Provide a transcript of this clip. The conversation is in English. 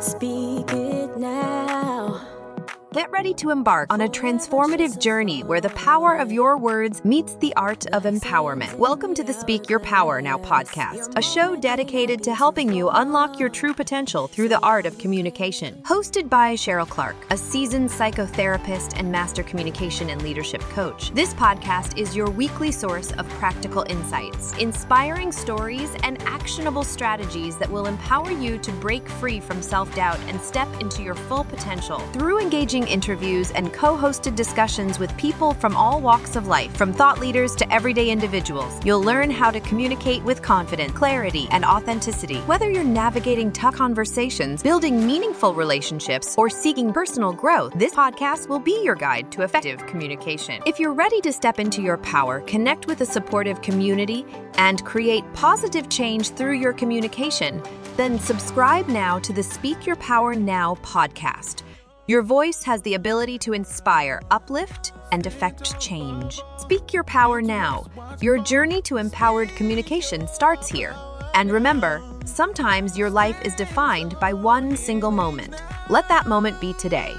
Speak it now. Get ready to embark on a transformative journey where the power of your words meets the art of empowerment. Welcome to the Speak Your Power Now podcast, a show dedicated to helping you unlock your true potential through the art of communication. Hosted by Cheryl Clark, a seasoned psychotherapist and master communication and leadership coach. This podcast is your weekly source of practical insights, inspiring stories, and actionable strategies that will empower you to break free from self doubt and step into your full potential. Through engaging interviews and co hosted discussions with people from all walks of life, from thought leaders to everyday individuals. You'll learn how to communicate with confidence, clarity, and authenticity. Whether you're navigating tough conversations, building meaningful relationships, or seeking personal growth, this podcast will be your guide to effective communication. If you're ready to step into your power, connect with a supportive community, and create positive change through your communication, then subscribe now to the Speak Your Power Now podcast. Your voice has the ability to inspire, uplift, and affect change. Speak your power now. Your journey to empowered communication starts here. And remember, sometimes your life is defined by one single moment. Let that moment be today.